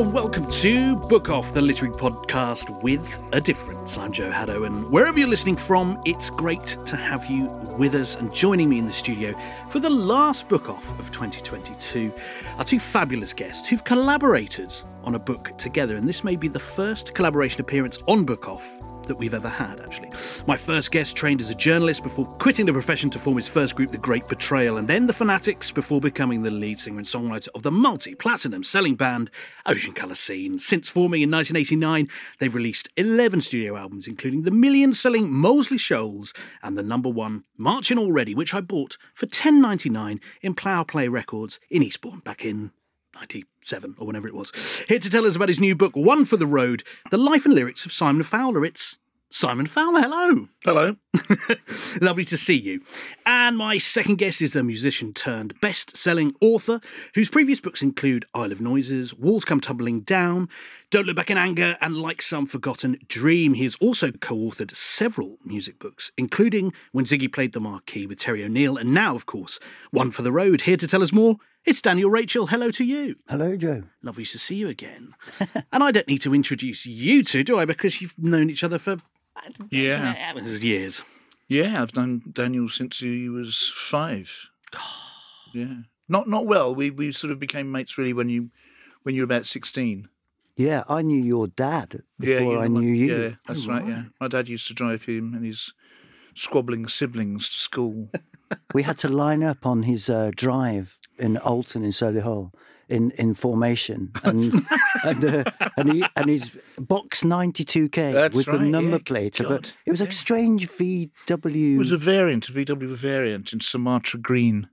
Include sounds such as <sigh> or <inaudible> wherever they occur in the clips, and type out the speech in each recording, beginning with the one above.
And welcome to Book Off, the literary podcast with a difference. I'm Joe Haddo, and wherever you're listening from, it's great to have you with us and joining me in the studio for the last Book Off of 2022 are two fabulous guests who've collaborated on a book together, and this may be the first collaboration appearance on Book Off that we've ever had, actually. My first guest trained as a journalist before quitting the profession to form his first group, The Great Betrayal, and then The Fanatics before becoming the lead singer and songwriter of the multi platinum selling band Ocean Colour Scene. Since forming in 1989, they've released 11 studio albums, including the million selling Moseley Shoals and the number one Marchin' Already, which I bought for $10.99 in Plough Play Records in Eastbourne back in 97 or whenever it was. Here to tell us about his new book, One for the Road The Life and Lyrics of Simon Fowler. It's Simon Fowler. Hello. Hello. <laughs> Lovely to see you. And my second guest is a musician turned best selling author whose previous books include Isle of Noises, Walls Come Tumbling Down, Don't Look Back in Anger, and Like Some Forgotten Dream. He has also co authored several music books, including When Ziggy Played the Marquee with Terry O'Neill, and now, of course, One for the Road. Here to tell us more, it's Daniel Rachel. Hello to you. Hello, Joe. Lovely to see you again. <laughs> and I don't need to introduce you two, do I? Because you've known each other for Yeah. years. Yeah, I've known Daniel since he was five. <sighs> Yeah. Not not well. We we sort of became mates really when you when you were about sixteen. Yeah, I knew your dad yeah, before you I knew my- you. Yeah, that's right. Yeah. My dad used to drive him and his squabbling siblings to school. <laughs> We had to line up on his uh, drive in Olton in Solihull in, in formation, <laughs> and and, uh, and, he, and his box ninety two K was the number yeah, plate. of God, it. it was yeah. a strange VW, It was a variant, a VW variant in Sumatra Green.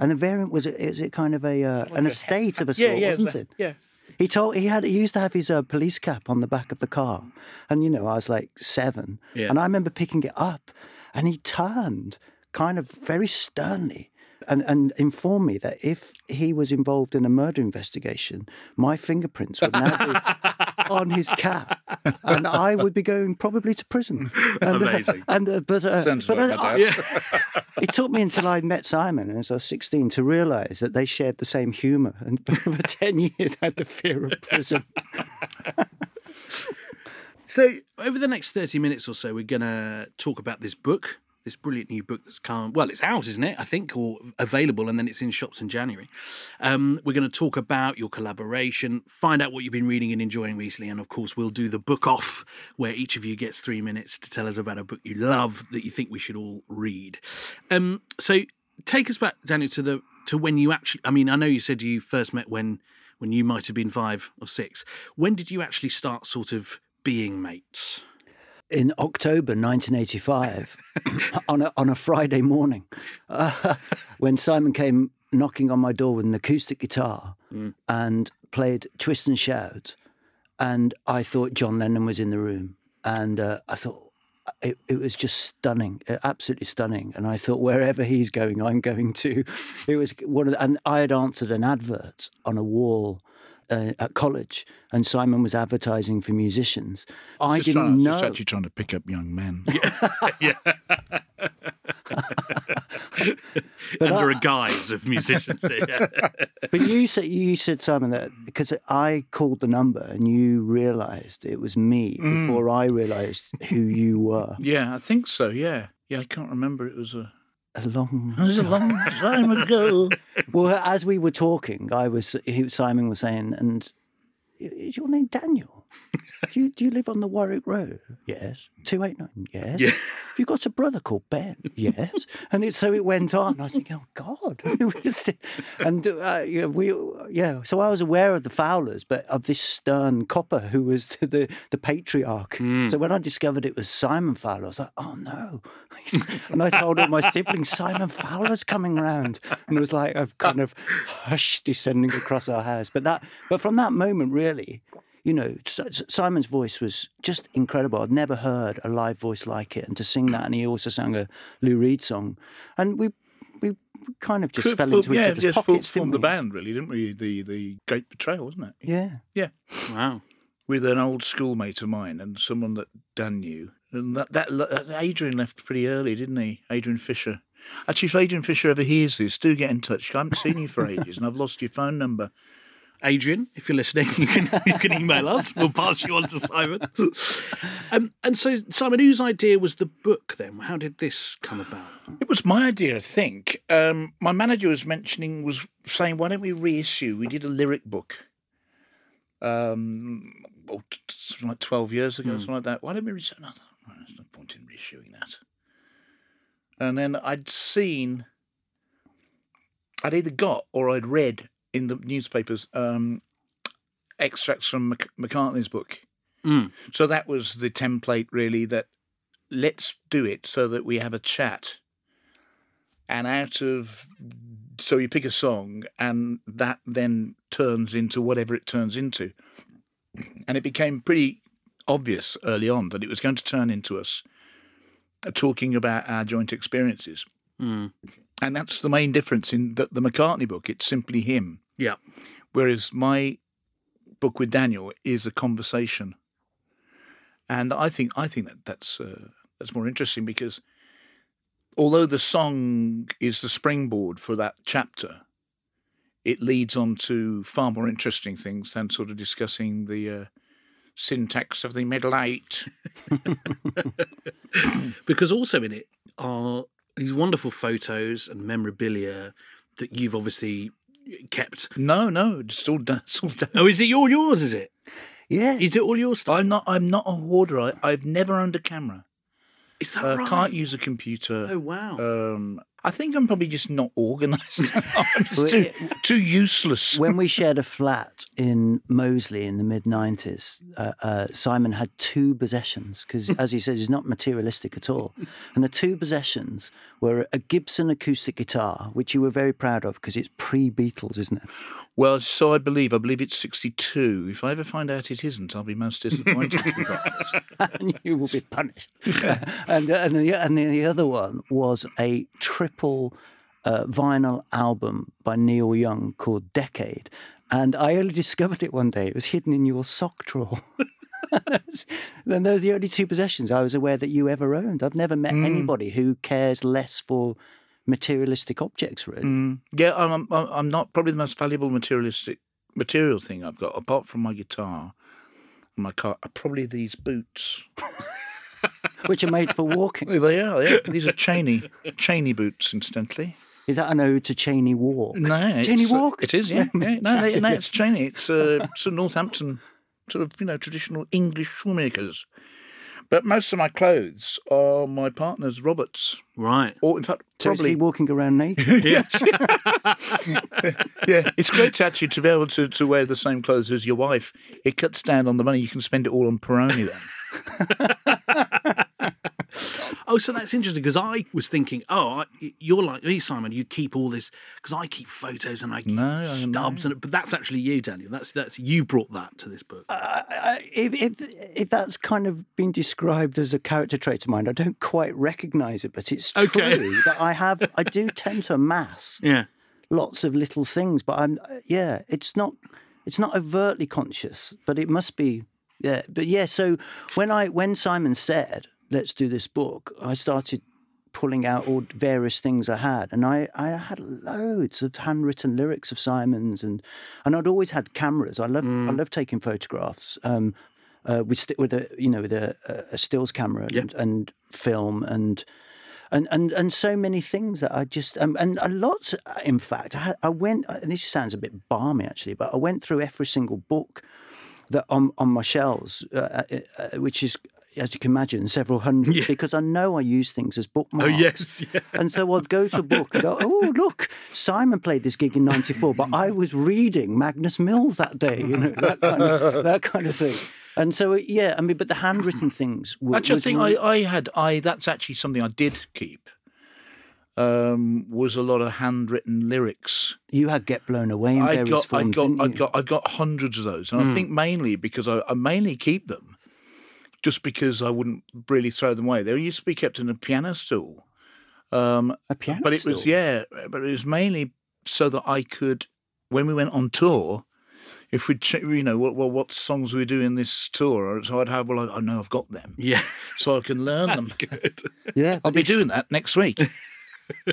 and the variant was it, is it kind of a uh, an estate of a sort, yeah, yeah, wasn't it? Yeah. He told he had he used to have his uh, police cap on the back of the car, and you know I was like seven, Yeah. and I remember picking it up, and he turned kind of very sternly. And, and informed me that if he was involved in a murder investigation, my fingerprints would now be on his cap, and I would be going probably to prison. <laughs> And, uh, Amazing. and uh, but uh, Sounds but like I- my dad. <laughs> it took me until I met Simon as I was 16 to realise that they shared the same humour. And <laughs> for 10 years, I had the fear of prison. So, over the next 30 minutes or so, we're going to talk about this book, this brilliant new book that's come. Well, it's out, isn't it? I think, or available, and then it's in shops in January. Um, we're going to talk about your collaboration, find out what you've been reading and enjoying recently, and of course, we'll do the book off, where each of you gets three minutes to tell us about a book you love that you think we should all read. Um, so, take us back, Daniel, to the to when you actually. I mean, I know you said you first met when when you might have been five or six. When did you actually start sort of being mates? In October 1985, <coughs> on, a, on a Friday morning, uh, <laughs> when Simon came knocking on my door with an acoustic guitar and played Twist and Shout, and I thought John Lennon was in the room. And uh, I thought, it, it was just stunning, uh, absolutely stunning. And I thought, wherever he's going, I'm going to. <laughs> It was one of, the, and I had answered an advert on a wall uh, at college, and Simon was advertising for musicians. I Just didn't trying- know. Just actually trying to pick up young men. <laughs> <laughs> <laughs> Under a guise of musicians. But you said you said Simon that because I called the number and you realised it was me Mm. before I realised who you were. yeah, I think so. Yeah, yeah. I can't remember. It was a. A long. It was a long time ago. <laughs> Well, as we were talking, I was he, Simon was saying, and is your name Daniel? <laughs> Do you, do you live on the Warwick Road? Yes. Two eight nine. Yes. Yeah. Have you got a brother called Ben? Yes. and it, so it went on. I was thinking, oh God. <laughs> And uh, yeah, we yeah. So I was aware of the Fowlers, but of this stern copper who was the the patriarch. So when I discovered it was Simon Fowler, I was like, oh no. <laughs> and I told all my siblings, Simon Fowler's coming round, and it was like a kind of hush descending across our house. But that, but from that moment, really. You know, S- S- Simon's voice was just incredible. I'd never heard a live voice like it, and to sing that, and he also sang a Lou Reed song, and we we kind of just Could fell form- into each yeah, other's just pockets, formed didn't the band, really, didn't we? The the Great Betrayal, wasn't it? Yeah. Yeah, Wow. with an old schoolmate of mine and someone that Dan knew. And that, that that Adrian left pretty early, didn't he? Adrian Fisher. Actually, if Adrian Fisher ever hears this, do get in touch. I haven't seen you for ages, and I've lost your phone number. Adrian, if you're listening, <laughs> you can you can email us. We'll pass you on to Simon. Um, and so, Simon, whose idea was the book then? How did this come about? It was my idea, I think. Um, my manager was mentioning, was saying, why don't we reissue? We did a lyric book, um, oh, something like 12 years ago, something like that. Why don't we reissue? And I thought, well, there's no point in reissuing that. And then I'd seen, I'd either got or I'd read in the newspapers um, extracts from Mac- McCartney's book. Mm. So that was the template, really, that let's do it so that we have a chat. And out of, so you pick a song, and that then turns into whatever it turns into. And it became pretty obvious early on that it was going to turn into us talking about our joint experiences. Mm. And that's the main difference in the, the McCartney book. It's simply him. Yeah. Whereas my book with Daniel is a conversation, and I think I think that that's uh, that's more interesting because although the song is the springboard for that chapter, it leads on to far more interesting things than sort of discussing the uh, syntax of the middle eight. <laughs> because also in it are these wonderful photos and memorabilia that you've obviously kept. No, no, it's all done. It's all done. Oh, is it all yours? Is it? Yeah. Is it all your stuff? I'm not. I'm not a hoarder. I, I've never owned a camera. Is that Uh, right? Can't use a computer. Oh wow. Um, I think I'm probably just not organised. <laughs> I'm just too, too useless. when we shared a flat in Moseley in the mid 90s, uh, uh, Simon had two possessions because, as he says, he's not materialistic at all. And the two possessions were a Gibson acoustic guitar, which you were very proud of because it's pre Beatles, isn't it? well, so I believe. I believe it's 62. If I ever find out it isn't, I'll be most disappointed. to be quite honest. <laughs> and you will be punished. <laughs> and, uh, and, the, and the other one was a triple uh, vinyl album by Neil Young called Decade. And I only discovered it one day. It was hidden in your sock drawer. <laughs> then those are the only two possessions I was aware that you ever owned. I've never met anybody who cares less for materialistic objects, really. Mm, yeah, I'm, I'm. I'm not probably the most valuable materialistic material thing I've got, apart from my guitar, and my car. Are probably these boots. <laughs> Which are made for walking. They are. Yeah, these are Cheaney Cheaney boots, incidentally. Is that an ode to Cheyne Walk? No, Cheney it's, uh, Walk? It is, yeah. <laughs> yeah. No, no, no, it's Cheaney. It's uh, it's a Northampton sort of you know traditional English shoemakers. But most of my clothes are my partner's Roberts, right. or in fact, So is he probably. walking around naked? <laughs> Yeah. <laughs> Yeah, it's great to actually to be able to, to wear the same clothes as your wife. It cuts down on the money. You can spend it all on Peroni then. Oh, so that's interesting because I was thinking, oh, I, you're like me, Simon. You keep all this because I keep photos and I keep No, I stubs, and but that's actually you, Daniel. That's that's you brought that to this book. I- if, if if that's kind of been described as a character trait of mine, I don't quite recognise it, but it's true Okay. that I have. I do tend to amass <laughs> yeah. lots of little things, but I'm yeah, it's not. It's not overtly conscious, but it must be. Yeah, but yeah. So when I when Simon said, "Let's do this book," I started pulling out all various things I had, and I, I had loads of handwritten lyrics of Simon's, and and I'd always had cameras. I love I love taking photographs. Um, uh, with with a you know with a, a- a stills camera and, and film and and and and so many things that I just um, and a lot. In fact, I, I went. And this sounds a bit balmy, actually, but I went through every single book that on on my shelves, uh, uh, uh, which is. As you can imagine, several hundred, because I know I use things as bookmarks. Oh, yes, yeah. And so I'd go to a book and go, oh, look, Simon played this gig in 94, but I was reading Magnus Mills that day, you know, that kind of, that kind of thing. And so, yeah, I mean, but the handwritten things were. Actually, I think really- I, I had I that's actually something I did keep. Um, was a lot of handwritten lyrics. You had Get Blown Away in I various got, I got, I got, I got hundreds of those, and I think mainly because I, I mainly keep them, just because I wouldn't really throw them away. They used to be kept in a piano stool. Um, A piano but it was yeah, but it was mainly so that I could, when we went on tour, if we, ch- you know, what, what what songs we do in this tour, so I'd have, well, I, I know I've got them, Yeah, so I can learn <laughs> them. that's good. <laughs> Yeah, I'll be doing that next week.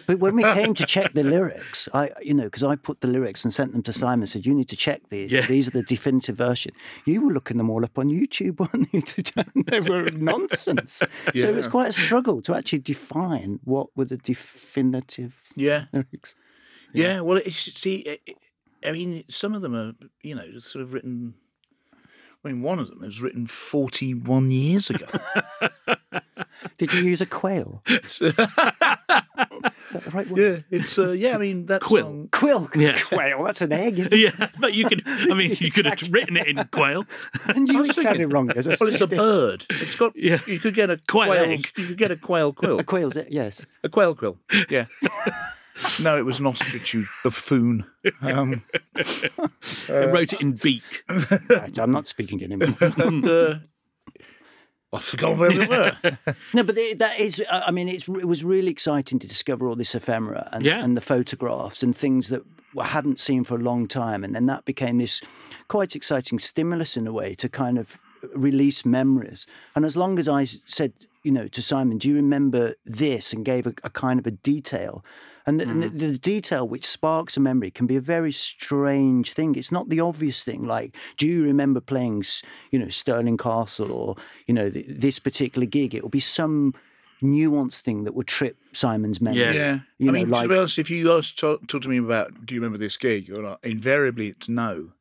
But when we came to check the lyrics, I, you know, because I put the lyrics and sent them to Simon, said, "You need to check these. Yeah. These are the definitive version." You were looking them all up on YouTube, <laughs> weren't you? they were <laughs> nonsense. So it was quite a struggle to actually define what were the definitive yeah, lyrics. yeah. Well, it's, see, I mean, some of them are, you know, sort of written. I mean, one of them was written forty-one years ago. <laughs> Did you use a quail? <laughs> Is that the right word? yeah, it's uh, yeah. I mean, that Quill. song- Quill. Yeah. Quail. That's an egg, isn't it? Yeah, but you could. I mean, you could have written it in quail. And you was thinking- sounded wrong. As Well, it's a bird. It's got. Yeah. You could get a Quail quail. egg. You could get a quail quill. A quail's it, yes. A quail quill. Yeah. <laughs> no, it was an ostrich, you buffoon. Um, <laughs> I wrote it in beak. Right, I'm not speaking anymore. <laughs> and uh, I've forgotten where we were. <laughs> No, but that is, I I mean, it's, it was really exciting to discover all this ephemera and, Yeah. and the photographs and things that I hadn't seen for a long time. And then that became this quite exciting stimulus in a way to kind of release memories. And as long as I said, you know, to Simon, do you remember this? And gave a, a kind of a detail. And the, and mm. the, the detail which sparks a memory can be a very strange thing. It's not the obvious thing, like, do you remember playing, you know, Stirling Castle or, you know, th- this particular gig? It will be some nuanced thing that would trip Simon's memory. Yeah. Yeah. You I know, mean, like- to be honest, if you ask, talk, talk to me about, do you remember this gig or not? Invariably, it's no.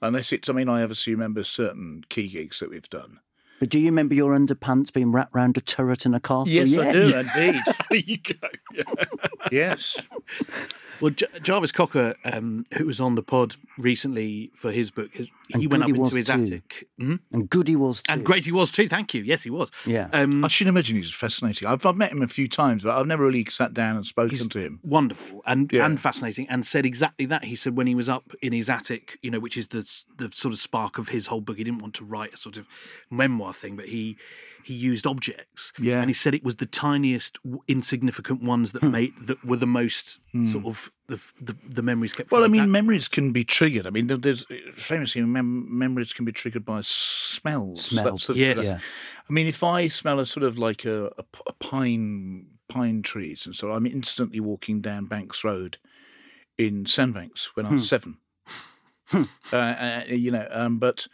Unless it's, I mean, I obviously remember certain key gigs that we've done. But do you remember your underpants being wrapped round a turret in a castle? Yes, I do, <laughs> indeed. there you go. Yeah. <laughs> yes. Well, J- Jarvis Cocker, um, who was on the pod recently for his book, his, And he went up Goody into his too. attic. Mhm. And Goody was too. And great he was too. Thank you. Yes, he was. Yeah. Um, I should imagine he's fascinating. I've, I've met him a few times, but I've never really sat down and spoken to him. wonderful and Yeah. and fascinating and said exactly that he said when he was up in his attic you know which is the the sort of spark of his whole book he didn't want to write a sort of memoir thing but he he used objects Yeah. and he said it was the tiniest insignificant ones that made that were the most sort of the, the the memories kept Well, I mean, back. memories can be triggered. I mean, there's famously mem- memories can be triggered by smells. Smells, That's yes. that- Yeah. I mean, if I smell a sort of like a pine pine trees, and so I'm instantly walking down Banks Road in Sandbanks when I was seven. <laughs> uh, uh, you know, um, but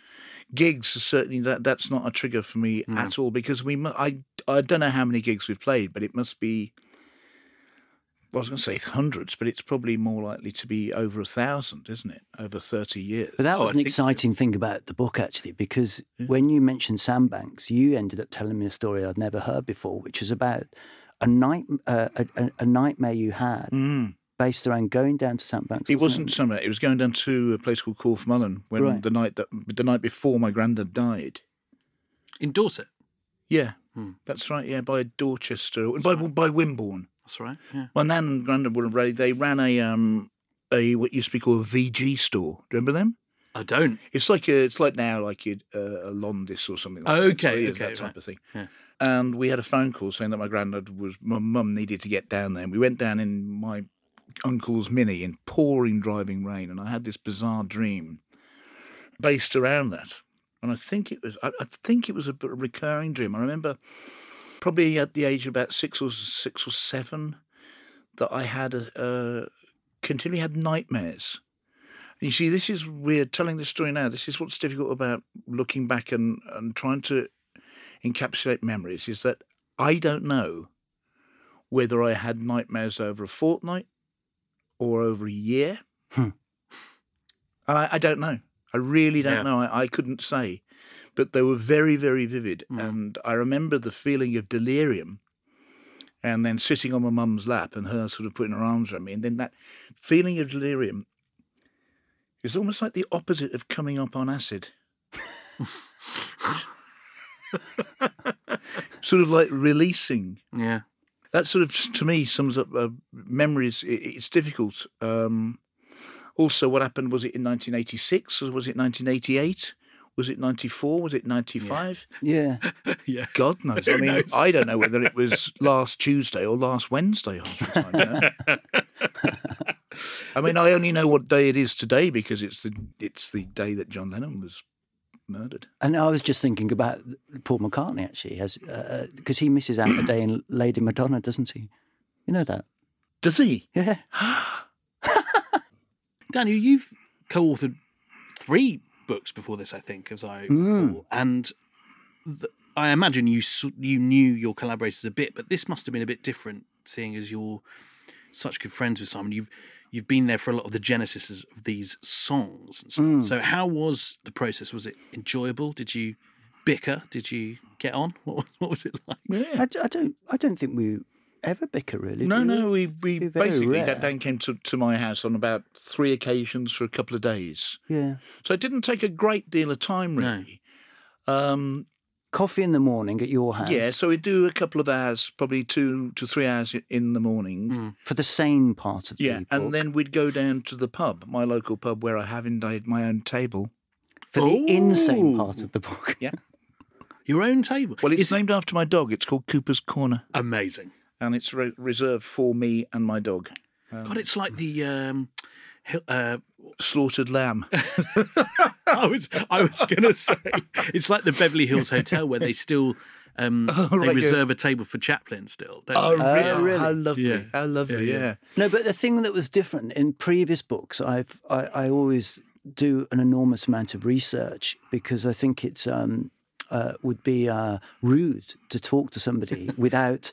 gigs are certainly that that's not a trigger for me at all because we mu- I I don't know how many gigs we've played, but it must be. Well, I was going to say hundreds, but it's probably more likely to be over a thousand, isn't it? Over thirty years. But that was I an think so. exciting thing about the book, actually, because when you mentioned Sandbanks, you ended up telling me a story I'd never heard before, which is about a night uh, a, a, a nightmare you had Mm. based around going down to Sandbanks. It wasn't wasn't summer. It was going down to a place called Corfe Mullen when Right. the night that the night before my granddad died. in Dorset Yeah, Hmm. that's right. Yeah, by Dorchester, by by Wimborne. That's right yeah My nan and granddad would have read. They ran a um a what used to be called a VG store. Do you remember them? I don't It's like a, it's like now like you'd, uh, a Londis or something. like that. Okay, So it is okay, that type right. of thing. Yeah. And we had a phone call saying that my granddad was my mum needed to get down there. And we went down in my uncle's Mini in pouring driving rain, and I had this bizarre dream based around that. And I think it was I, I think it was a bit of a recurring dream. I remember probably at the age of about six or six or seven that I had a, a continually had nightmares. And you see, this is weird. Telling this story now, this is what's difficult about looking back and, and trying to encapsulate memories is that I don't know whether I had nightmares over a fortnight or over a year. Hmm. And I, I don't know. I really don't Yeah. know. I, I couldn't say. But they were very, very vivid. Mm. And I remember the feeling of delirium and then sitting on my mum's lap and her sort of putting her arms around me. And then that feeling of delirium is almost like the opposite of coming up on acid. <laughs> sort of like releasing Yeah. that sort of to me sums up uh, memories. It, it's difficult. Um, also, what happened was it in 1986 or was it 1988? Was it 94? Was it 95? Yeah. <laughs> yeah. God knows. I mean, knows? I don't know whether it was <laughs> last Tuesday or last Wednesday half the time. You know? <laughs> I mean, I only know what day it is today because it's the it's the day that John Lennon was murdered. And I was just thinking about Paul McCartney actually, as uh, uh, because he misses out a day in <clears throat> Lady Madonna, doesn't he? You know that? Does he? Yeah. <gasps> Daniel, you've co-authored three books before this, I think, as I Mm. recall, and th- I imagine you you knew your collaborators a bit, but this must have been a bit different, seeing as you're such good friends with Simon. You've you've been there for a lot of the genesis of these songs and stuff. Mm. So, how was the process? Was it enjoyable? Did you bicker? Did you get on? What was, <laughs> what was it like? Yeah. I, d- I don't. I don't think we ever bicker really. No, no, we we basically rare. that Dan came to, to my house on about three occasions for a couple of days. Yeah. So it didn't take a great deal of time, No. really. Um, Coffee in the morning at your house. yeah, so we do a couple of hours, probably two to three hours in the morning. Mm. For the sane part of the Yeah, book. and then we'd go down to the pub, my local pub, where I have indeed my own table. for the insane part of the book. Yeah. Your own table. Well, it's Is- named after my dog. It's called Cooper's Corner, amazing. And it's re- reserved for me and my dog. Um, God, it's like the um, uh, slaughtered lamb. <laughs> I was I was gonna say it's like the Beverly Hills Hotel where they still um, <laughs> Oh, they right, yeah. reserve a table for Chaplin still. don't Oh, they? really? Oh, really? How lovely! Yeah. How lovely! Yeah, Yeah, yeah. No, but the thing that was different in previous books, I've I, I always do an enormous amount of research because I think it's um, uh, would be uh, rude to talk to somebody <laughs> without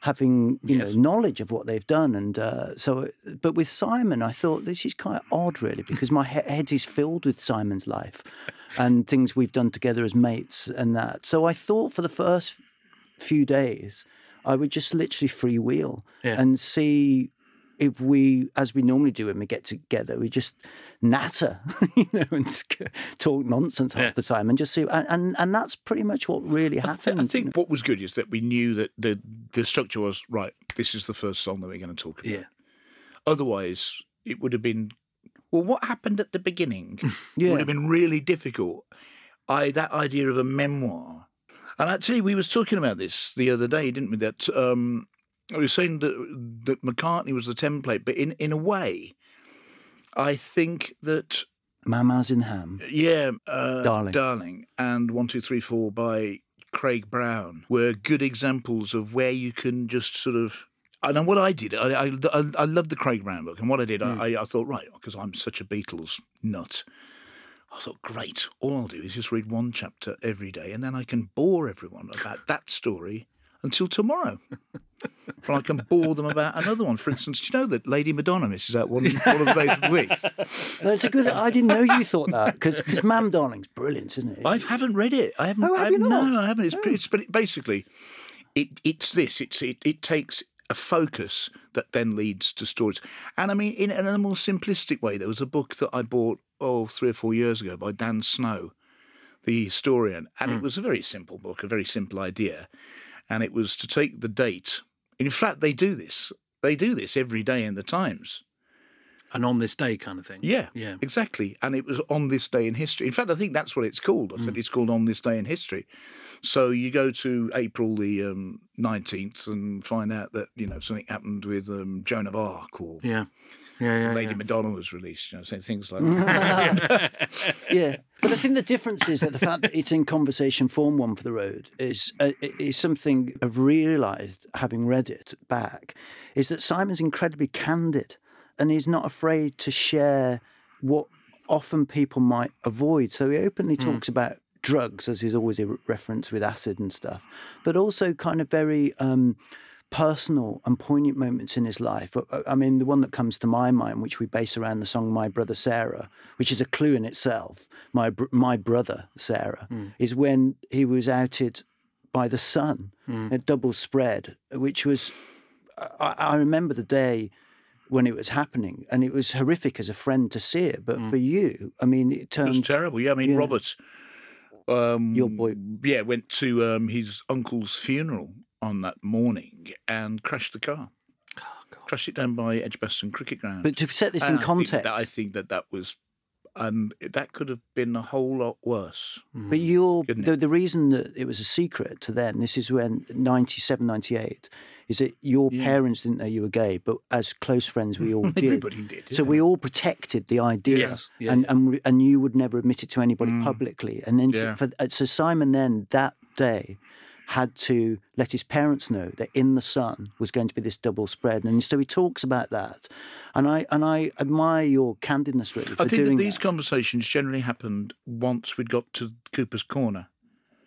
having you Yes. know knowledge of what they've done. And uh, so, but with Simon, I thought this is quite odd, really, because my he- head is filled with Simon's life and things we've done together as mates and that. So I thought for the first few days, I would just literally freewheel Yeah. and see if we, as we normally do when we get together, we just natter, <laughs> you know, and talk nonsense half Yeah. the time, and just see, and and, and that's pretty much what really I, th- happened. I you think know. what was good is that we knew that the the structure was right. This is the first song that we're going to talk about. Yeah. Otherwise, it would have been. Well, what happened at the beginning <laughs> Yeah. would have been really difficult. I that idea of a memoir, and actually, we was talking about this the other day, didn't we? That um, we was saying that that McCartney was the template, but in in a way, I think that Mama's in ham. yeah, uh, Darling. Darling, and One Two Three Four by Craig Brown were good examples of where you can just sort of. And what I did, I I, I, I loved the Craig Brown book, and what I did, Hmm. I, I thought, right, because I'm such a Beatles nut, I thought, great, all I'll do is just read one chapter every day, and then I can bore everyone about that story until tomorrow. but I can bore them about another one. For instance, do you know that Lady Madonna misses out one, one of the days of the week? That's a good. I didn't know you thought that because because Ma'am Darling's brilliant, isn't it? I haven't read it. I haven't. Oh, have I you not? No, I haven't. It's, Oh. pretty it's pretty, basically, it, it's this. It's it, it takes a focus that then leads to stories. And I mean, in, in a more simplistic way, there was a book that I bought oh three or four years ago by Dan Snow, the historian, and it hmm. was a very simple book, a very simple idea, and it was to take the date. In fact, they do this. They do this every day in the Times. An on this day kind of thing. Yeah, Yeah. exactly. And it was on this day in history. In fact, I think that's what it's called. I Mm. think it's called on this day in history. So you go to April the um, nineteenth and find out that you know something happened with um, Joan of Arc or Yeah. Yeah. yeah Lady yeah. Madonna was released. You know, so things like <laughs> that. yeah, but I think the difference is that the fact that it's in conversation form, one for the road, is uh, is something I've realised having read it back, is that Simon's incredibly candid, and he's not afraid to share what often people might avoid. So he openly talks about drugs, as is always a reference with acid and stuff, but also kind of very. Um, personal and poignant moments in his life. I- I mean, the one that comes to my mind, which we base around the song "My Brother Sarah," which is a clue in itself. My my brother Sarah is when he was outed by the Sun, a double spread, which was. I, I remember the day when it was happening, and it was horrific as a friend to see it. But for you, I mean, it It was turned. terrible. Yeah, I mean, yeah. Robert, um, Your boy. yeah, went to um, his uncle's funeral on that morning and crashed the car. Crashed it down by Edgbaston Cricket Ground. But to set this And in I think context, that, I think that that was, and that could have been a whole lot worse. But your Couldn't the, the reason that it was a secret to then, this is when 97, 98, is that your Yeah. parents didn't know you were gay, but as close friends we all <laughs> did. Everybody did. So yeah. we all protected the idea, Yes, yeah, and yeah. and we- and you would never admit it to anybody Mm. publicly. And then Yeah. for, uh, so Simon then that day had to let his parents know that in the sun was going to be this double spread, and so he talks about that, and I and I admire your candidness really for I think that doing these conversations generally happened once we'd got to Cooper's Corner.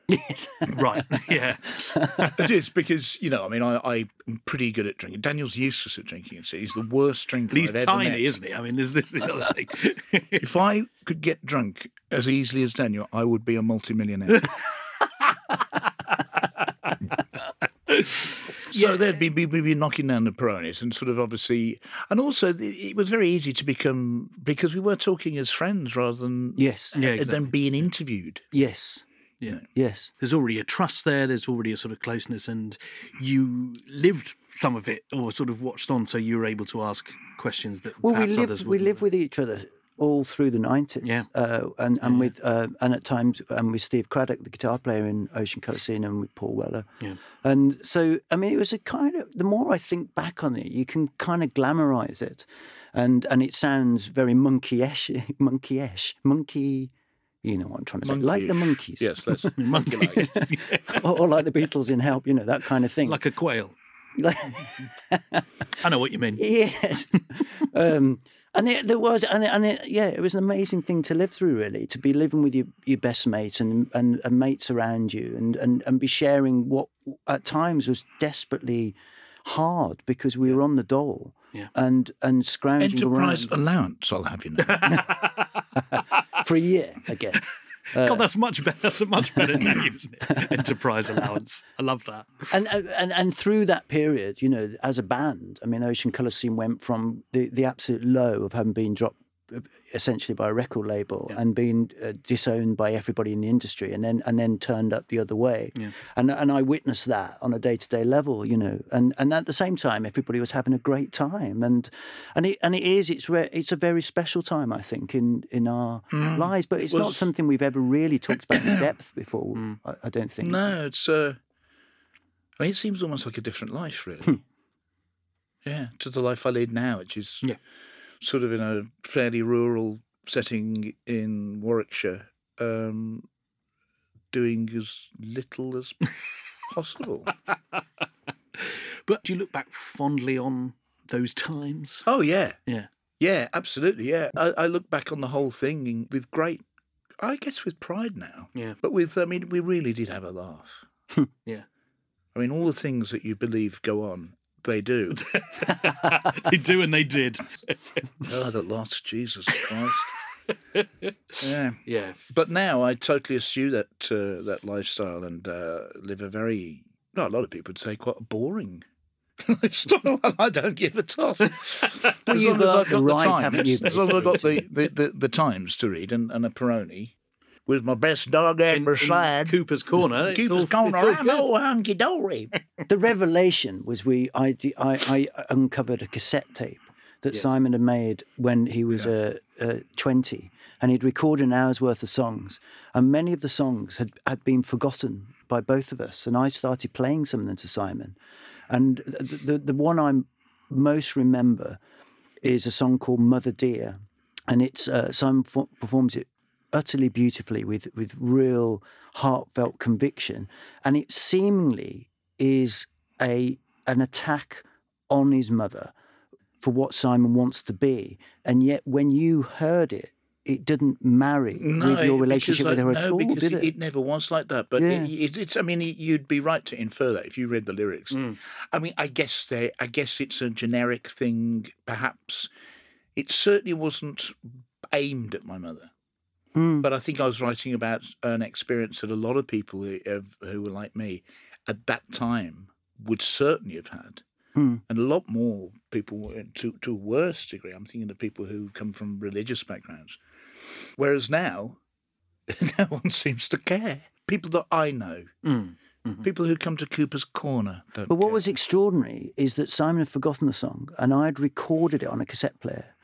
Yes. <laughs> Right. Yeah. <laughs> it is because you know, I mean, I, I'm pretty good at drinking. Daniel's useless at drinking. You see, he's the worst drinker. He's I've ever tiny, met. isn't he? I mean, there's this the other thing. <laughs> If I could get drunk as easily as Daniel, I would be a multimillionaire. <laughs> so there'd be we'd be knocking down the Peronis and sort of obviously, and also it- it was very easy to become because we were talking as friends rather than yes, Yeah, exactly. than being interviewed. yes, Yeah. yes. There's already a trust there. There's already a sort of closeness, and you lived some of it, or sort of watched on, so you were able to ask questions that Well, we perhaps others lived we wouldn't. lived with each other all through the nineties. Yeah. uh, and and Yeah. with uh, and at times and with Steve Cradock, the guitar player in Ocean Colour Scene, and with Paul Weller. Yeah. And so, I mean, it was a kind of. The more I think back on it, you can kind of glamorize it, and and it sounds very monkey-ish, <laughs> monkey-ish, monkey. You know what I'm trying to say, like the Monkees, Yes, that's <laughs> <laughs> Monkey. or, or like the Beatles in Help, you know that kind of thing. like a quail. I know what you mean. Yes. um, and it, there was, and, it, and it, yeah, it was an amazing thing to live through, really, to be living with your, your best mate and, and, and mates around you and, and, and be sharing what at times was desperately hard because we were on the dole Yeah. and, and scrounging enterprise around allowance. I'll have you know. <laughs> <laughs> for a year again. God, that's much better. That's a much better name, isn't it? <laughs> Enterprise allowance. I love that. and uh, and and through that period, you know, as a band, I mean, Ocean Colour Scene went from the the absolute low of having been dropped uh, essentially by a record label and being uh, disowned by everybody in the industry, and then and then turned up the other way. Yeah. And and I witnessed that on a day to day level, you know, and and at the same time, everybody was having a great time, and and it and it is it's re- it's a very special time, I think, in in our lives, but it's not was- something we've ever really talked about in <clears throat> depth before. I, I don't think. no, it's. Uh, I mean, it seems almost like a different life, Hmm. really. yeah, to the life I lead now, which is Yeah. Sort of in a fairly rural setting in Warwickshire, um, doing as little as <laughs> possible. But do you look back fondly on those times? Oh yeah, Yeah. yeah, absolutely, yeah. I, I look back on the whole thing with great, I guess, with pride now. Yeah. But with, I mean, we really did have a laugh. <laughs> Yeah. I mean, all the things that you believe go on, they do. <laughs> they do and they did. oh, the lost Jesus Christ. <laughs> yeah. Yeah. But now I totally eschew that uh, that lifestyle and uh, live a very, well, a lot of people would say quite a boring <laughs> lifestyle. and I don't give a toss. as you've long as got I've the got right, times, haven't you, as long as I've got the, the, the, the times to read and, and a Peroni with my best dog In, ever in side. Cooper's Corner. it's Cooper's all- corner. it's I'm all hunky dory. <laughs> the revelation was we I, I, I uncovered a cassette tape that Yes. Simon had made when he was uh, uh, 20, and he'd recorded an hour's worth of songs, and many of the songs had, had been forgotten by both of us, and I started playing some of them to Simon, and the the, the one I most remember is a song called Mother Dear, and it's uh, Simon fo- performs it utterly beautifully with with real heartfelt conviction, and it seemingly is a an attack on his mother for what Simon wants to be, and yet when you heard it, it didn't marry with your relationship with her uh, at no, all, because did it, it? it never was like that. But Yeah. it, it's, it's, I mean, you'd be right to infer that if you read the lyrics. Mm. I mean, I guess they, I guess it's a generic thing. Perhaps it certainly wasn't aimed at my mother. Mm. But I think I was writing about an experience that a lot of people who, who were like me at that time would certainly have had. Hmm. And a lot more people, to, to a worse degree, I'm thinking of people who come from religious backgrounds. Whereas now, <laughs> no one seems to care. People that I know, Mm. people who come to Cooper's Corner don't But what care. was extraordinary is that Simon had forgotten the song and I had recorded it on a cassette player.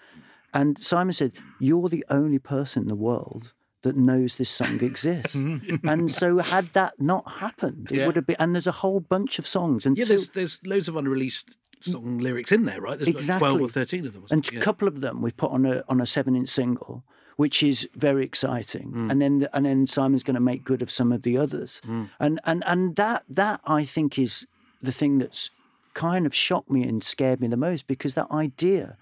And Simon said, You're the only person in the world that knows this song exists. <laughs> and so, had that not happened, it Yeah. would have been. And there's a whole bunch of songs. And Yeah, two- there's there's loads of unreleased song lyrics in there, right? There's like twelve or Exactly. thirteen of them. and a couple of them we've put on a on a seven inch single, which is very exciting. Mm. And then and then Simon's going to make good of some of the others, Mm. and and and that that I think is the thing that's kind of shocked me and scared me the most because that idea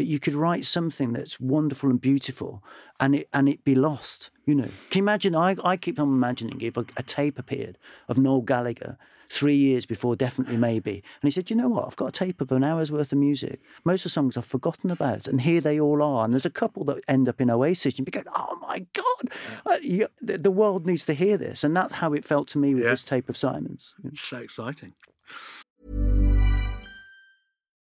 that you could write something that's wonderful and beautiful and it and it be lost you know? Can you imagine i, I keep on imagining if a, a tape appeared of noel gallagher three years before definitely maybe and he said you know what? I've got a tape of an hour's worth of music. Most of the songs i've forgotten about and here they all are. And there's a couple that end up in oasis and you go oh my god. Uh, you, the, world needs to hear this and that's how it felt to me with Yeah. this tape of simon's so exciting.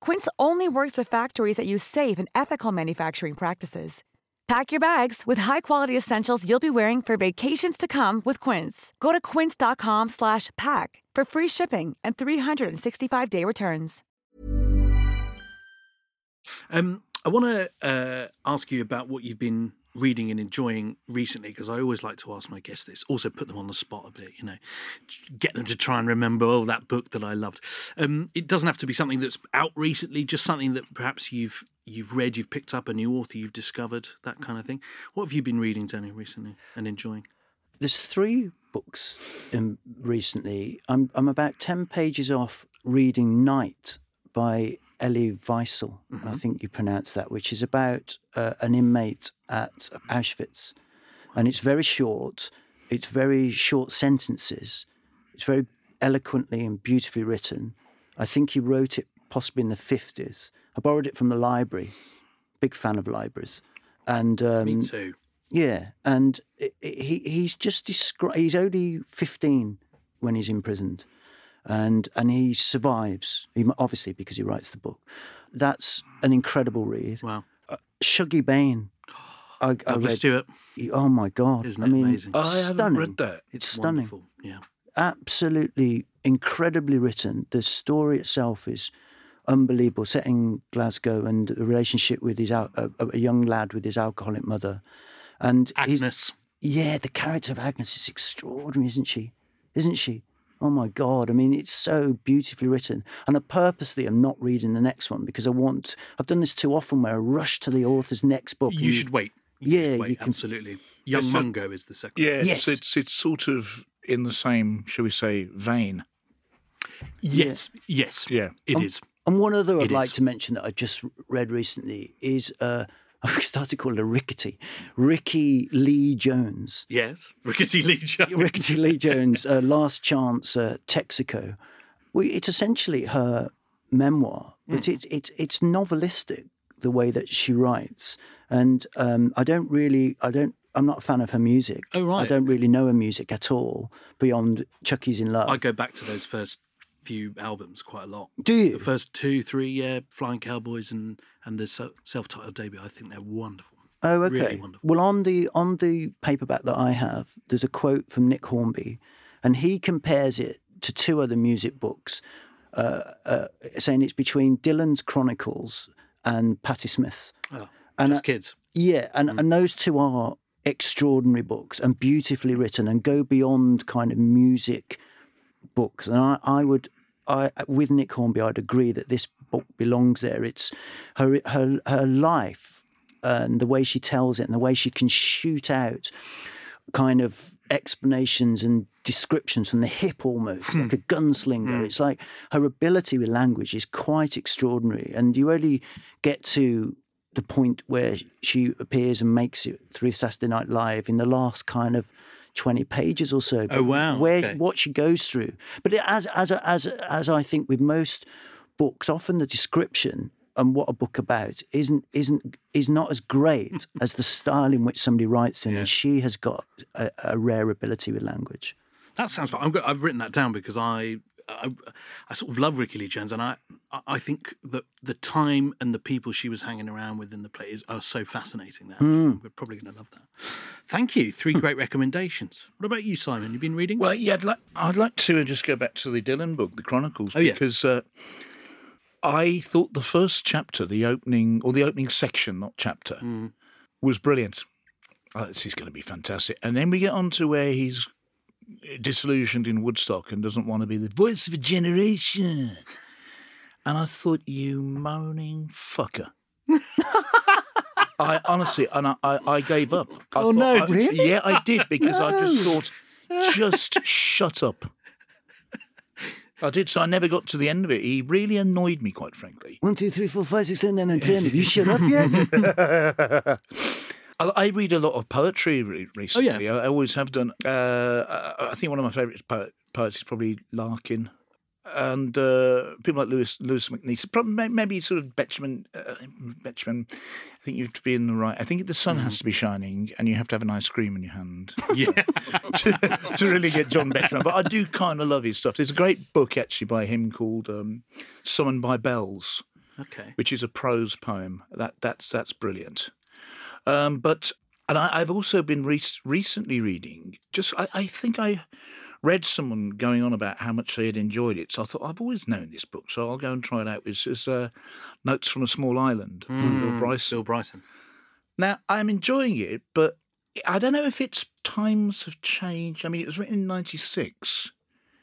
Quince only works with factories that use safe and ethical manufacturing practices. Pack your bags with high-quality essentials you'll be wearing for vacations to come with Quince. Go to quince.com slash pack for free shipping and 365-day returns. Um, I want to uh, ask you about what you've been reading and enjoying recently, because I always like to ask my guests this. Also, put them on the spot a bit, you know, get them to try and remember oh that book that I loved. Um, it doesn't have to be something that's out recently, just something that perhaps you've you've read, you've picked up a new author, you've discovered that kind of thing. What have you been reading, Danny, recently and enjoying? There's three books um, recently. I'm I'm about ten pages off reading Night by Elie Wiesel. I think you pronounce that, which is about uh, an inmate at Auschwitz, and it's very short. It's very short sentences. It's very eloquently and beautifully written. I think he wrote it possibly in the fifties. I borrowed it from the library. Big fan of libraries, and um, Me too. yeah, and i i he he's just descri- he's only fifteen when he's imprisoned, and and he survives. He, obviously because he writes the book. That's an incredible read. Wow. uh, Shuggie Bain. I, I Douglas read. Stuart. Oh my God! Isn't I it mean, amazing? I haven't stunning. read that. It's stunning. Wonderful. Yeah. absolutely incredibly written. The story itself is unbelievable. Set in Glasgow and the relationship with his al- a, a young lad with his alcoholic mother, and Agnes. yeah, the character of Agnes is extraordinary, isn't she? Isn't she? Oh my God! I mean, it's so beautifully written, and I purposely am not reading the next one because I want. I've done this too often, where I rush to the author's next book. You and- should wait. You Yeah, should wait, you can- absolutely. Young Yes. Mungo is the second. Yeah, it's, Yes. it's it's sort of in the same, shall we say, vein. Yes, yes, Yeah. it Um, is. And one other I'd It like is. to mention that I just read recently is uh, I've <laughs> started to call her Rickety, Rickie Lee Jones. Yes, Rickety Lee <laughs> Jones. Rickety Lee Jones, uh, Last Chance uh, Texaco. Well, it's essentially her memoir, but Hmm. it's it's it's novelistic the way that she writes, and um, I don't really, I don't. I'm not a fan of her music. Oh, right. I don't really know her music at all beyond Chuck E.'s in Love. I go back to those first few albums quite a lot. Do you? The first two, three, yeah, Flying Cowboys and and the self-titled debut. I think they're wonderful. Oh, okay. Really wonderful. well, on the on the paperback that I have, there's a quote from Nick Hornby, and he compares it to two other music books, uh, uh, saying it's between Dylan's Chronicles and Patti Smith's. Oh, And just uh, kids. Yeah, and, and those two are extraordinary books and beautifully written and go beyond kind of music books. And I, I would, I with Nick Hornby, I'd agree that this book belongs there. It's her her her life and the way she tells it and the way she can shoot out kind of explanations and descriptions from the hip almost like a hmm. gunslinger. Hmm. It's like her ability with language is quite extraordinary. And you only get to the point where she appears and makes it through Saturday Night Live in the last kind of 20 pages or so. Oh, wow, Where okay. what she goes through. But as as as as I think with most books, often the description and what a book about isn't isn't is not as great <laughs> as the style in which somebody writes in. And she has got a, a rare ability with language. That sounds fun. I've written that down because I, I, I sort of love Rickie Lee Jones, and I, I- think that the time and the people she was hanging around with in the play is are so fascinating. That Hmm. we're probably going to love that. Thank you. Three great recommendations. What about you, Simon? You've been reading? Well, yeah, I'd like, I'd like to just go back to the Dylan book, The Chronicles, Oh, yeah. because uh, I thought the first chapter, the opening, or the opening section, not chapter, Mm. was brilliant. Oh, this is going to be fantastic. And then we get on to where he's disillusioned in Woodstock and doesn't want to be the voice of a generation. And I thought, you moaning fucker. I honestly, and I, I, I gave up. I Oh, thought, no, I- really? Yeah, I did because I just thought, just shut up. I did, so I never got to the end of it. He really annoyed me, quite frankly. One, two, three, four, five, six, seven, nine, and ten. Have you shut up yet? <laughs> <laughs> I, I read a lot of poetry re- recently. Oh, yeah. I, I always have done. Uh, I, I think one of my favourite poet, poets is probably Larkin. And uh, people like Louis Louis MacNeice, probably maybe sort of Betjeman. Uh, Betjeman, I think you have to be in the right. I think the sun has to be shining, and you have to have an ice cream in your hand <laughs> yeah. <laughs> to, to really get John Betjeman. But I do kind of love his stuff. There's a great book actually by him called um, "Summoned by Bells." Okay. which is a prose poem. That that's that's brilliant. Um, but and I, I've also been re- recently reading. Just I, I think I read someone going on about how much they had enjoyed it. So I thought I've always known this book, so I'll go and try it out. It's, it's uh, Notes from a Small Island, by Bill Bryson. Bill Bryson. Now I'm enjoying it, but I don't know if it's times have changed. I mean, it was written in '96.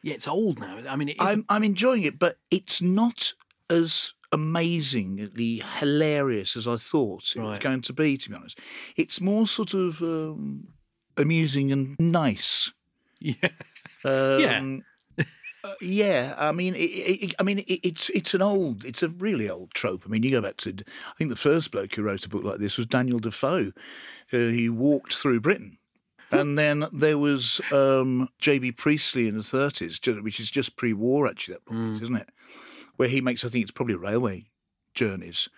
Yeah, it's old now. I mean. I'm I'm enjoying it, but it's not as amazingly hilarious as I thought it was going to be. To be honest, it's more sort of um, amusing and nice. yeah. Um, uh, yeah, I mean, it, it, I mean, it, it's it's an old, it's a really old trope. I mean, you go back to, I think the first bloke who wrote a book like this was Daniel Defoe. Uh, he walked through Britain, and then there was um, J.B. Priestley in the thirties, which is just pre-war actually, that book, is, isn't it? Where he makes, I think it's probably railway journeys,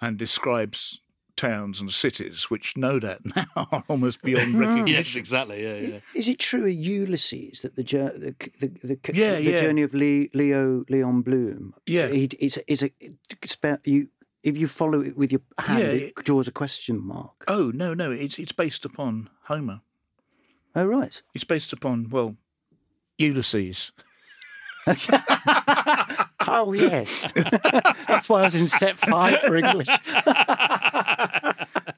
and describes towns and cities, which no doubt <laughs> now are almost beyond recognition. Yes, exactly. Yeah, yeah. Is it true of Ulysses that the the the, the, the, Yeah, the yeah. journey of Le, Leo Leon Bloom? Yeah. he, it's a, it's a it's about you. if you follow it with your hand, Yeah, it it- draws a question mark. Oh no, no, it's it's based upon Homer. Oh right. It's based upon well, Ulysses. <laughs> Oh yes. <laughs> That's why I was in set five for English. <laughs>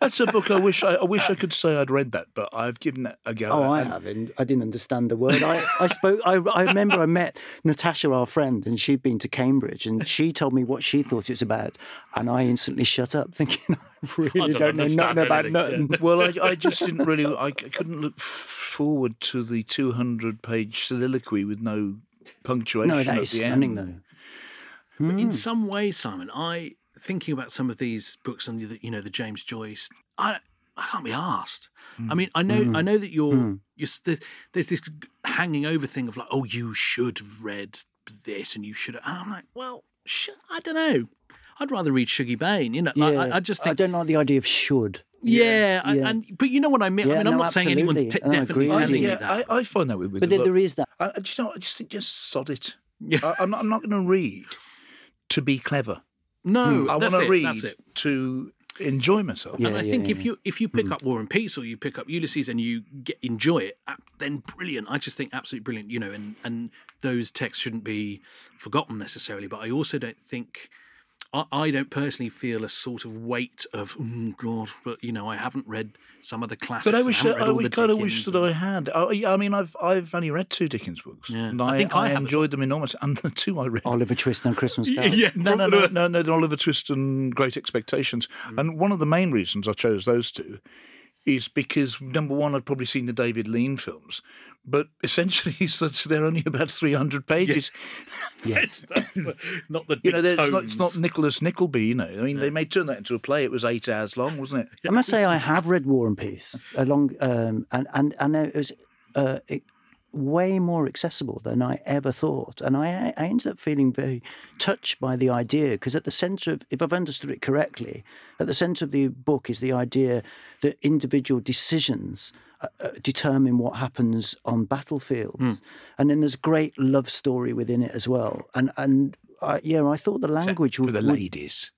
That's a book I wish I, I wish I could say I'd read that, but I've given it a go. Oh, I haven't. I didn't understand the word. I, I spoke. I, I remember I met Natasha, our friend, and she'd been to Cambridge, and she told me what she thought it was about, and I instantly shut up, thinking I really don't don't, know nothing about anything, nothing. Well, I, I just didn't really. I couldn't look forward to the 200 page soliloquy with no punctuation. No, that at is the stunning, end. though. But in hmm. some ways, Simon, I thinking about some of these books and the, you know the James Joyce, I I can't be asked. I hmm. mean, I know hmm. I know that you're, you're there's, there's this hanging over thing of like, oh, you should have read this and you should. have, And I'm like, well, sh- I don't know. I'd rather read Shuggie Bain. You know, like, Yeah, I, I just I don't like the idea of should. yeah, I- Yeah. and but you know what I mean. I Yeah, mean, I'm no, not saying anyone's absolutely. t- definitely agree with telling you. yeah, that. I, I find that with, with But then there is that. I, I just, I just think just sod it. Yeah. I, I'm not, I'm not going to read to be clever. no, hmm. I want to read to enjoy myself. Yeah, and I yeah, think if yeah. you if you pick hmm. up War and Peace or you pick up Ulysses and you get enjoy it, then brilliant. I just think absolutely brilliant. You know, and and those texts shouldn't be forgotten necessarily. But I also don't think. I, I don't personally feel a sort of weight of oh God, but you know I haven't read some of the classics. But I wish haven't that, read I kind of wish that and- I had. I, I mean, I've I've only read two Dickens books, Yeah. and I I, think I I, enjoyed them enormously. <laughs> And the two I read, Oliver Twist and Christmas <laughs> Carol. Yeah, no, no, no, <laughs> no, no, Oliver Twist and Great Expectations. Mm. And one of the main reasons I chose those two is because number one, I'd probably seen the David Lean films, but essentially, <laughs> it's that they're only about three hundred pages. Yes. <laughs> not the You know, big it's not, it's not Nicholas Nickleby. You know, I mean, they may turn that into a play. It was eight hours long, wasn't it? I must say I have read War and Peace along, um, and and and it was uh, it, way more accessible than I ever thought, and I I ended up feeling very touched by the idea because at the centre of, if I've understood it correctly, at the centre of the book is the idea that individual decisions. Uh, uh, determine what happens on battlefields, and then there's a great love story within it as well. And and I, yeah, I thought the language For would, the ladies,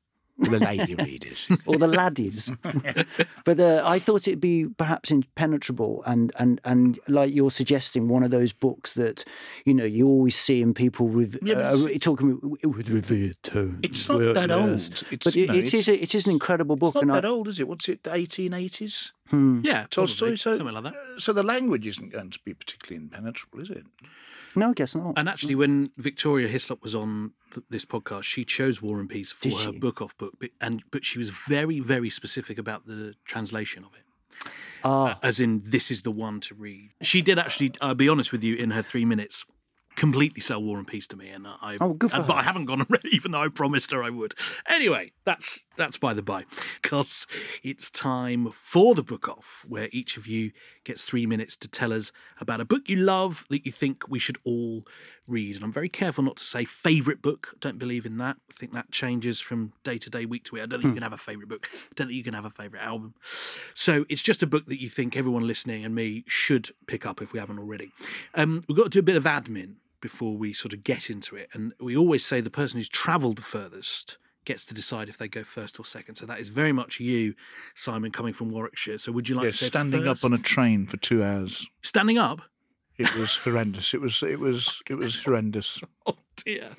for the lady readers. <laughs> or the laddies. <laughs> but uh, I thought it'd be perhaps impenetrable and, and, and like you're suggesting, one of those books that you know you always see in people with Yeah, uh, talking with, with revered tone. It's not Well, that yes. old. It's, But it, know, it it, is a, it is an incredible book, It's and not that I, old, is it? What's it? The 1880s. hmm. yeah, Tolstoy. probably, So something like that. So the language isn't going to be particularly impenetrable, is it? No, I guess not. And actually, when Victoria Hislop was on th- this podcast, she chose War and Peace for Did her she? book off book, but, and but she was very very specific about the translation of it, ah, as in this is the one to read. She did actually. I'll be honest with you, in her three minutes, completely sell War and Peace to me, and I. Oh, good for and- But her. I haven't gone <laughs> and read it, even though I promised her I would. Anyway, that's that's by the by, because it's time for the book off, where each of you gets three minutes to tell us about a book you love that you think we should all read. And I'm very careful not to say favourite book. I don't believe in that. I think that changes from day to day, week to week. I don't think you can have a favourite book. I don't think you can have a favourite album. So it's just a book that you think everyone listening and me should pick up if we haven't already. Um, we've got to do a bit of admin before we sort of get into it. And we always say the person who's travelled the furthest gets to decide if they go first or second. So that is very much you, Simon, coming from Warwickshire. So would you like yeah, to standing first? up on a train for two hours. standing up? It was <laughs> horrendous. It was it was it was horrendous. <laughs> Oh dear.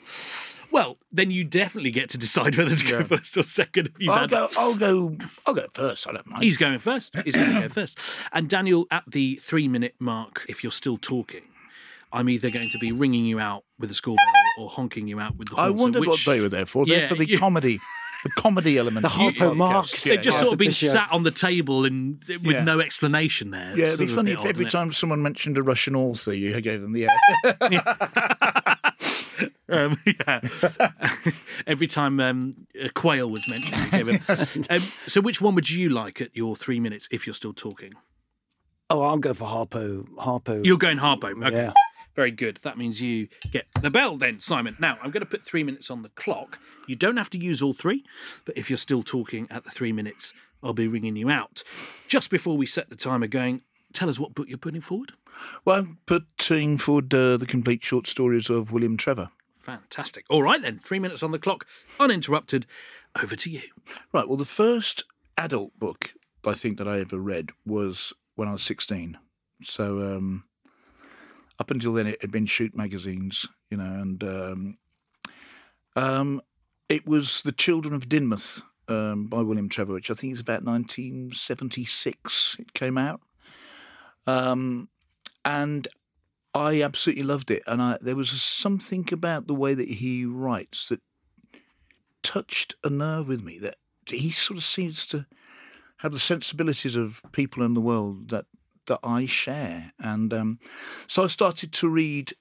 Well, then you definitely get to decide whether to go Yeah. first or second. If you've I'll had... go. I'll go. I'll go first. I don't mind. He's going first. He's going to go first. And Daniel, at the three minute mark, if you're still talking, I'm either going to be ringing you out with a school bell or honking you out with the horn. I So wondered what they were there for. They're Yeah, for the you- comedy, the comedy element. The Harpo podcast. Marx. They've Yeah, just yeah. sort of been Part show. sat on the table and with Yeah. no explanation there. Yeah, it'd be sort of a funny if odd, every isn't it? time someone mentioned a Russian author, you gave them the air. <laughs> um, yeah. <laughs> Every time um, a quail was mentioned, you gave it. <laughs> Um, so, which one would you like at your three minutes if you're still talking? oh, I'll go for Harpo. Harpo. You're going Harpo. Okay. Yeah. Very good. That means you get the bell then, Simon. Now, I'm going to put three minutes on the clock. You don't have to use all three, but if you're still talking at the three minutes, I'll be ringing you out. Just before we set the timer going, tell us what book you're putting forward. well, I'm putting forward uh, the complete short stories of William Trevor. Fantastic. All right then, three minutes on the clock, uninterrupted. Over to you. Right. Well, the first adult book I think that I ever read was when I was 16. So um, up until then, it had been Shoot magazines, you know, and um, um, it was The Children of Dynmouth um, by William Trevor, which I think is about 1976. It came out, um, and I absolutely loved it. And I, there was something about the way that he writes that touched a nerve with me. That he sort of seems to have the sensibilities of people in the world that that I share. And um, so I started to read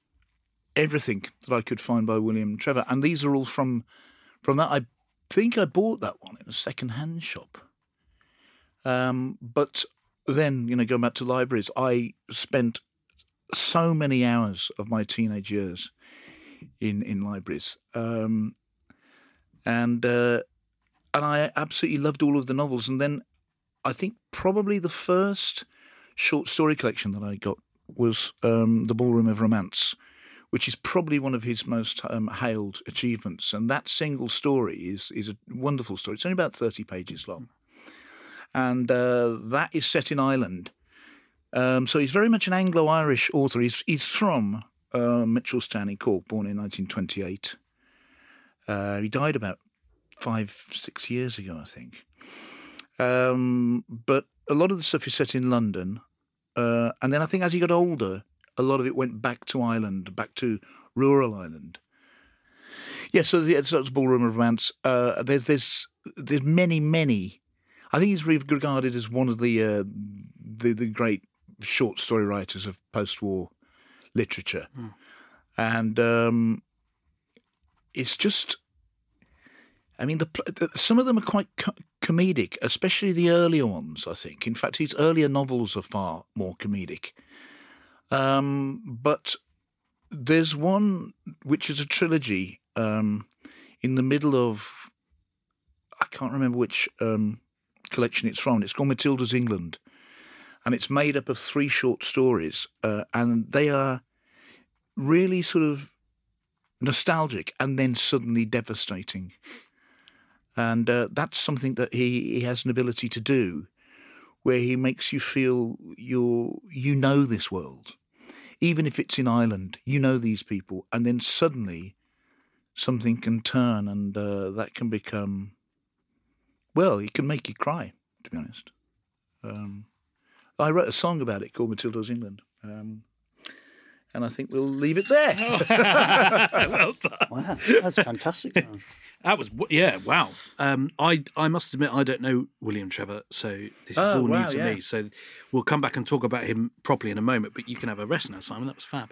everything that I could find by William Trevor, and these are all from from that. I think I bought that one in a second-hand shop. Um, but then, you know, going back to libraries, I spent so many hours of my teenage years in in libraries, um, and uh, and I absolutely loved all of the novels. And then I think probably the first short story collection that I got was um, The Ballroom of Romance, which is probably one of his most um, hailed achievements. And that single story is, is a wonderful story. It's only about 30 pages long. And uh, that is set in Ireland. Um, so he's very much an Anglo Irish author. He's, he's from uh, Mitchelstown in Cork, born in 1928. Uh, he died about five, six years ago, I think. Um, but a lot of the stuff is set in London. Uh, and then I think as he got older, a lot of it went back to Ireland, back to rural Ireland. Yeah, so the, so Ballroom of Romance. Uh, there's there's there's many many. I think he's regarded as one of the uh, the the great short story writers of post-war literature, Hmm. and um, it's just. I mean, the, some of them are quite co- comedic, especially the earlier ones. I think, in fact, his earlier novels are far more comedic. Um, but there's one which is a trilogy um, in the middle of I can't remember which um, collection it's from. It's called Matilda's England, and it's made up of three short stories, uh, and they are really sort of nostalgic and then suddenly devastating. And uh, that's something that he, he has an ability to do, where he makes you feel you you know this world, even if it's in Ireland. You know these people, and then suddenly something can turn, and uh, that can become well, it can make you cry. To be honest, um, I wrote a song about it called Matilda's England. Um, and I think we'll leave it there. <laughs> well done. Wow, that's fantastic. Simon. <laughs> That was yeah, wow. Um, I I must admit I don't know William Trevor, so this is Oh, all wow, new to yeah. me. So we'll come back and talk about him properly in a moment. But you can have a rest now, Simon. That was fab.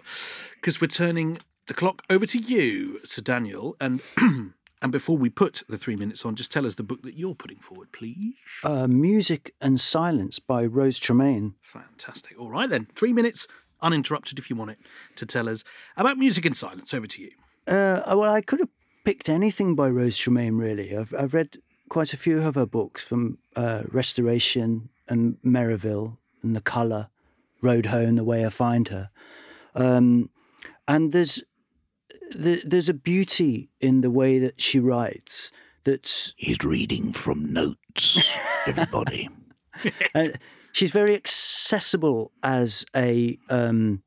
Because we're turning the clock over to you, Sir Daniel, and <clears throat> and before we put the three minutes on, just tell us the book that you're putting forward, please. uh, Music and Silence by Rose Tremain. Fantastic. All right then, three minutes uninterrupted if you want it to tell us about music in silence. Over to you. Uh, well, I could have picked anything by Rose Tremain, really. I've, I've read quite a few of her books from uh, Restoration and Merivel and The Colour, Road Home, The Way I Find Her. Um, and there's the, there's a beauty in the way that she writes that's He's reading from notes, everybody. <laughs> uh, she's very accessible as a um,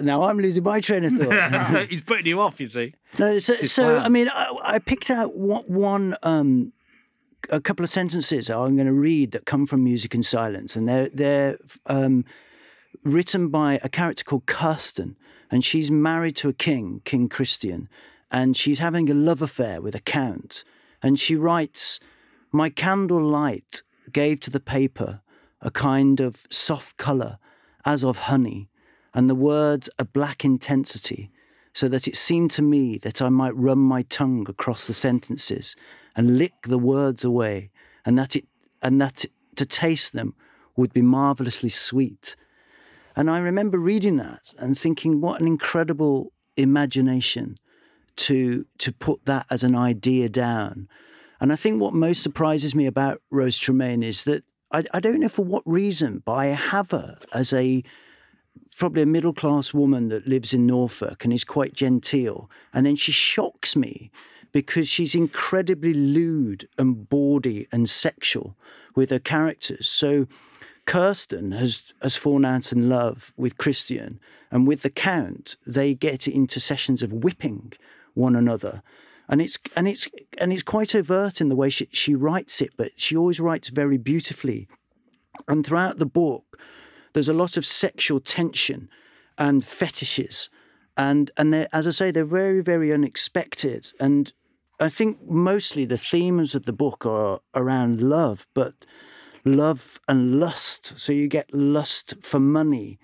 now I'm losing my train of thought. <laughs> He's putting you off, you see. No, so, so. I mean, I, I picked out one, one um, a couple of sentences I'm going to read that come from Music in Silence, and they're they're um, written by a character called Kirsten, and she's married to a king, King Christian, and she's having a love affair with a count, and she writes, "My candle light gave to the paper a kind of soft colour, as of honey." And the words a black intensity, so that it seemed to me that I might run my tongue across the sentences and lick the words away, and that it and that to taste them would be marvelously sweet. And I remember reading that and thinking, what an incredible imagination to to put that as an idea down. And I think what most surprises me about Rose Tremain is that I, I don't know for what reason, but I have her as a probably a middle class woman that lives in Norfolk and is quite genteel. And then she shocks me because she's incredibly lewd and bawdy and sexual with her characters. So Kirsten has, has fallen out in love with Christian, and with the Count, they get into sessions of whipping one another. And it's and it's and it's quite overt in the way she, she writes it, but she always writes very beautifully. And throughout the book, there's a lot of sexual tension and fetishes, and and as I say, they're very very unexpected. And I think mostly the themes of the book are around love, but love and lust. So you get lust for money,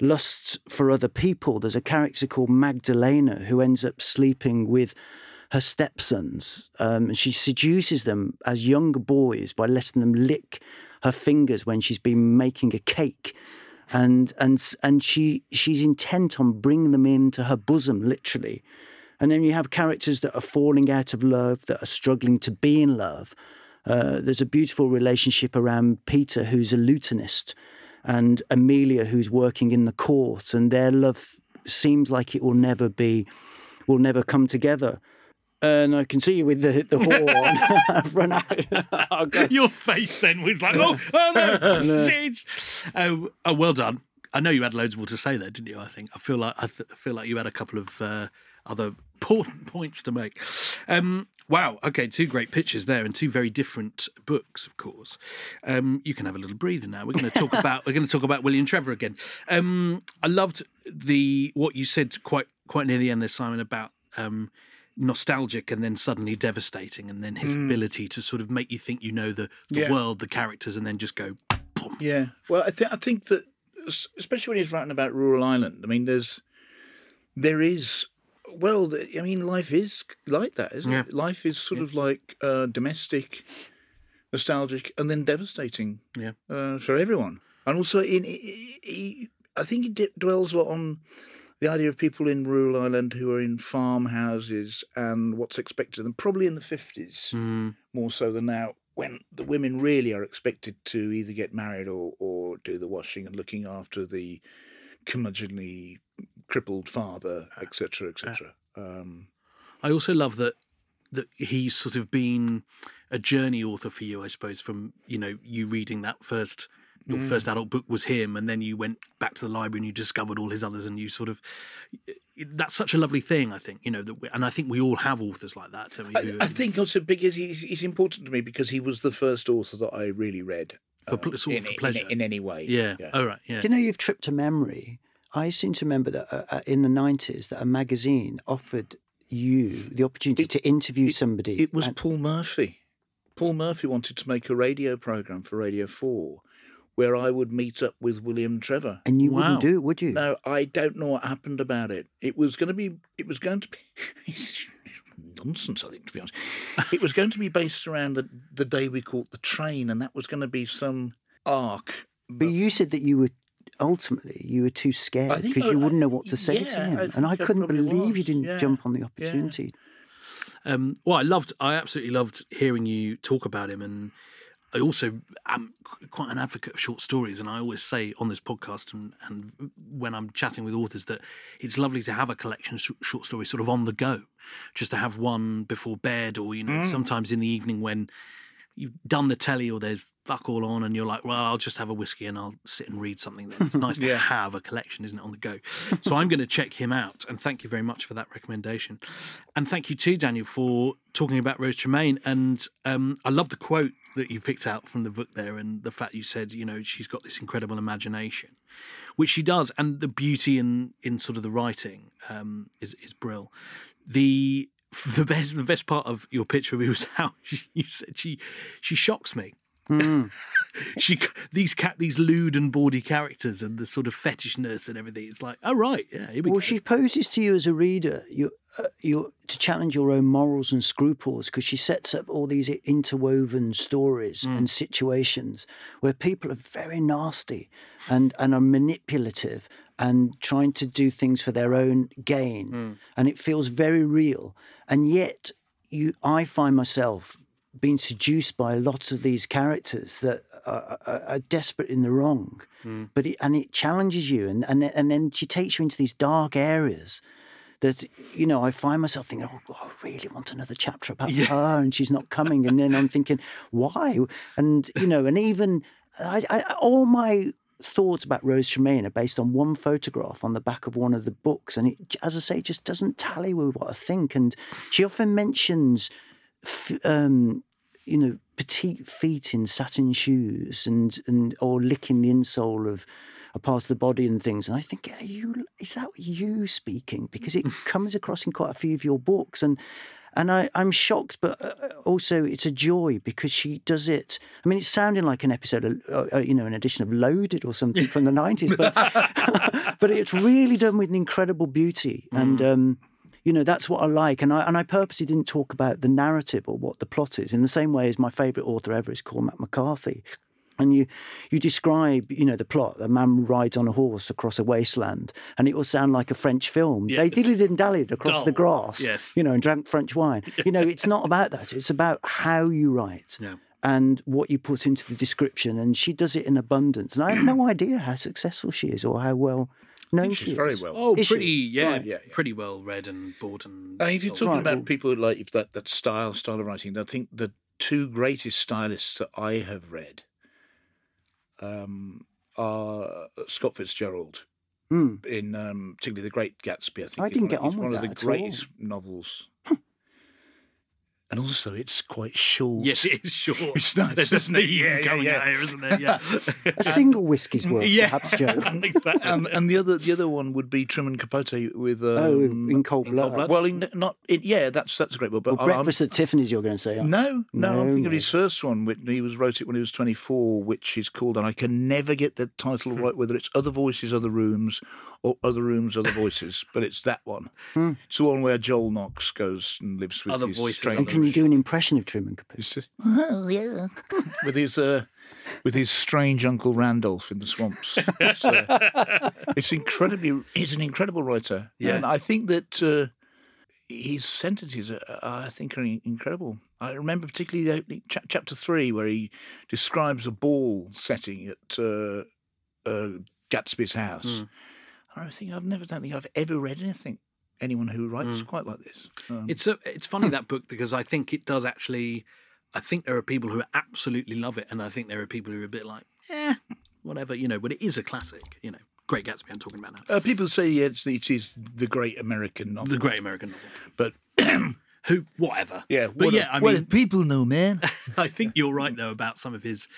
lust for other people. There's a character called Magdalena who ends up sleeping with her stepsons. Um, and she seduces them as younger boys by letting them lick her fingers when she's been making a cake. And and and she she's intent on bringing them into her bosom, literally. And then you have characters that are falling out of love, that are struggling to be in love. Uh, there's a beautiful relationship around Peter, who's a lutenist, and Emilia, who's working in the court, and their love seems like it will never be, will never come together. And I can see you with the the <laughs> horn <laughs> run out. <laughs> Your face then was like, oh, oh no, no. Oh, oh, well done. I know you had loads more to say there, didn't you? I think I feel like I, th- feel like you had a couple of uh, other important points to make. Um, wow. Okay, two great pictures there, and two very different books, of course. Um, you can have a little breather now. We're going to talk about we're going to talk about William Trevor again. Um, I loved the what you said quite quite near the end there, Simon, about. Um, nostalgic and then suddenly devastating and then his mm. ability to sort of make you think you know the, the yeah. world the characters and then just go boom. yeah well i think i think that especially when he's writing about rural ireland i mean there's there is well, I mean, life is like that, isn't yeah. it? Life is sort yeah. of like uh, domestic, nostalgic, and then devastating. Yeah, uh, for everyone. And also, in he, he, I think he dwells a lot on the idea of people in rural Ireland who are in farmhouses and what's expected of them, probably in the fifties mm. more so than now, when the women really are expected to either get married or or do the washing and looking after the curmudgeonly crippled father, etc., etc. Um, I also love that that he's sort of been a journey author for you, I suppose, from you know you reading that first your mm. first adult book was him, and then you went back to the library and you discovered all his others, and you sort of that's such a lovely thing, I think, you know, that we, and I think we all have authors like that. I, I, I think also because he's, he's, important to me because he was the first author that I really read for, um, sort of in, for pleasure in, in, any way. Yeah. yeah. Oh right. Yeah. You know you've tripped a memory? I seem to remember that uh, uh in the 90s that a magazine offered you the opportunity it, to interview it, somebody. It was and... Paul Murphy. Paul Murphy wanted to make a radio program for Radio 4 where I would meet up with William Trevor. And you wow. wouldn't do it, would you? No, I don't know what happened about it. It was going to be it was going to be <laughs> nonsense, I think, to be honest. it was going to be based around the, the day we caught the train, and that was going to be some arc. But, but you said that you were ultimately you were too scared because you wouldn't know what to say yeah, to him, I and I couldn't believe was. you didn't yeah. jump on the opportunity. Yeah. Um, well, I loved, I absolutely loved hearing you talk about him, and I also am quite an advocate of short stories, and I always say on this podcast and, and when I'm chatting with authors that it's lovely to have a collection of short stories sort of on the go, just to have one before bed, or you know, mm. sometimes in the evening when you've done the telly or there's fuck all on and you're like, well, I'll just have a whiskey and I'll sit and read something. Then it's <laughs> nice yeah. to have a collection, isn't it, on the go? so I'm going to check him out. And thank you very much for that recommendation. And thank you too, Daniel, for talking about Rose Tremain. And um, I love the quote that you picked out from the book there and the fact you said, you know, she's got this incredible imagination, which she does. And the beauty in, in sort of the writing um, is, is brill. The <laughs> the best the best part of your picture of me was <laughs> how you said she she shocks me. Mm. She these cat these lewd and bawdy characters and the sort of fetishness and everything. It's like, oh right, yeah. We well, go. she poses to you as a reader, you uh, you to challenge your own morals and scruples because she sets up all these interwoven stories mm. and situations where people are very nasty and and are manipulative and trying to do things for their own gain. Mm. And it feels very real. And yet, you, I find myself been seduced by lots of these characters that are, are, are desperate in the wrong, Hmm. but it, and it challenges you, and and then, and then she takes you into these dark areas. That you know, I find myself thinking, "Oh, I really want another chapter about her," and she's not coming. And then I'm thinking, "Why?" And you know, and even I, I, all my thoughts about Rose Tremain are based on one photograph on the back of one of the books, and it, as I say, it just doesn't tally with what I think. And she often mentions, um, you know, petite feet in satin shoes, and and or licking the insole of a part of the body and things. And I think, are you is that you speaking? Because it <laughs> comes across in quite a few of your books, and and I, I'm shocked, but uh, also it's a joy because she does it. I mean, it's sounding like an episode, of, uh, uh, you know, an edition of Loaded or something from the '90s, but <laughs> but it's really done with an incredible beauty, and um, you know that's what I like. And I and I purposely didn't talk about the narrative or what the plot is in the same way as my favourite author ever is Cormac McCarthy. And you, you describe, you know, the plot. A man rides on a horse across a wasteland, and it will sound like a French film. They Yes. dillied and dallied across the Oh, grass, yes. you know, and drank French wine. <laughs> You know, it's not about that. It's about how you write Yeah. and what you put into the description. And she does it in abundance. And I have no idea how successful she is or how well known she She's is. very well. Oh, Is pretty, yeah, Right, yeah, yeah. pretty well read and bought and. And if you're talking Right, about well- people like if that that style style of writing, I think the two greatest stylists that I have read um, are Scott Fitzgerald Hmm. in um, particularly The Great Gatsby. I think I didn't get of, on with one that of at the all. novels. And also, it's quite short. Yes, it is short. <laughs> It's nice, There's a isn't it? theme Yeah, yeah, going yeah. out here, isn't there? Yeah. <laughs> A single whiskey's worth, yeah, perhaps, Joe. <laughs> exactly. and, and the other the other one would be Truman Capote with um, Oh, in Cold Blood. Well, in, not in, yeah, that's that's a great book. But Well, I- I'm- Breakfast at Tiffany's, you're going to say. aren't you? No, no, I'm No, thinking of his first one. which He was wrote it when he was 24, which is called, and I can never get the title right, whether it's Other Voices, Other Rooms, or Other Rooms, Other Voices. but it's that one. Hmm. It's the one where Joel Knox goes and lives with Other his Voices, strange. And can you do an impression of Truman Capote? <laughs> Oh yeah, <laughs> with his uh, with his strange Uncle Randolph in the swamps. <laughs> It's, uh, it's incredibly. He's an incredible writer. Yeah. and I think that uh, his sentences, are, are, I think, are incredible. I remember particularly the opening, cha- chapter three, where he describes a ball setting at uh, uh, Gatsby's house. Hmm. I think I've never, don't think I've ever read anything anyone who writes quite like this. Um, It's a, it's funny <laughs> that book because I think it does actually. I think there are people who absolutely love it, and I think there are people who are a bit like, eh, whatever, you know. But it is a classic, you know. Great Gatsby, I'm talking about now. uh, people say it's, it is the great American novel. The Great American Novel. but <clears throat> Who, whatever. yeah, but what, yeah, I what mean, people know, man. <laughs> I think <laughs> you're right though about some of his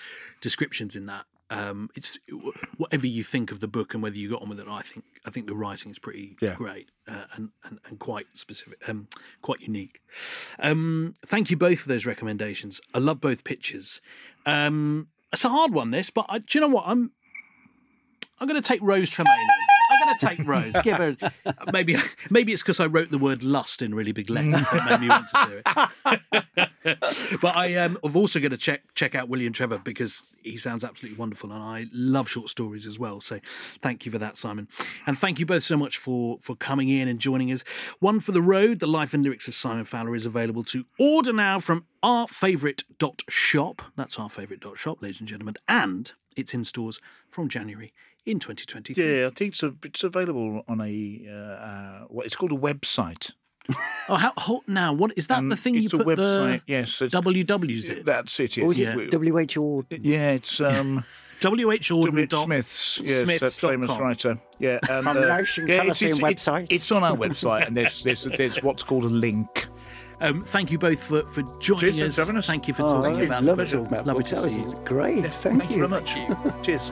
descriptions in that. Um, it's whatever you think of the book and whether you got on with it. I think I think the writing is pretty Yeah. great uh, and, and and quite specific, um, quite unique. Um, thank you both for those recommendations. I love both pictures. Um, it's a hard one, this, but I, do you know what? I'm I'm going to take Rose Tremain. I'm going to take Rose. Give her maybe maybe it's because I wrote the word lust in really big letters that made me want to do it. <laughs> <laughs> but I am um, also going to check check out William Trevor because he sounds absolutely wonderful, and I love short stories as well. So thank you for that, Simon, and thank you both so much for for coming in and joining us. One for the road, the life and lyrics of Simon Fowler is available to order now from our favourite dot shop. That's our favourite dot shop, ladies and gentlemen, and it's in stores from January in 2023. Yeah, I think it's, a, it's available on a uh, uh, what it's called a website. <laughs> Oh, how, hold, now what is that? Um, the thing you it's a put website. the yes, it's, WW's in? That's it. Or was yes. it WHO? Yeah, it's um, <laughs> WH Auden W. Smith's. Yes, Smiths that famous com. writer. Yeah, and, <laughs> From uh, Ocean yeah, it's, it's, website. It's, it's on our website, and there's there's there's what's called a link. Um, thank you both for, for joining Cheers, us. for having us. Thank you for Oh, talking I about love it talking about Lovely books. to That was see you. great. Thank, Thank you very much. Cheers.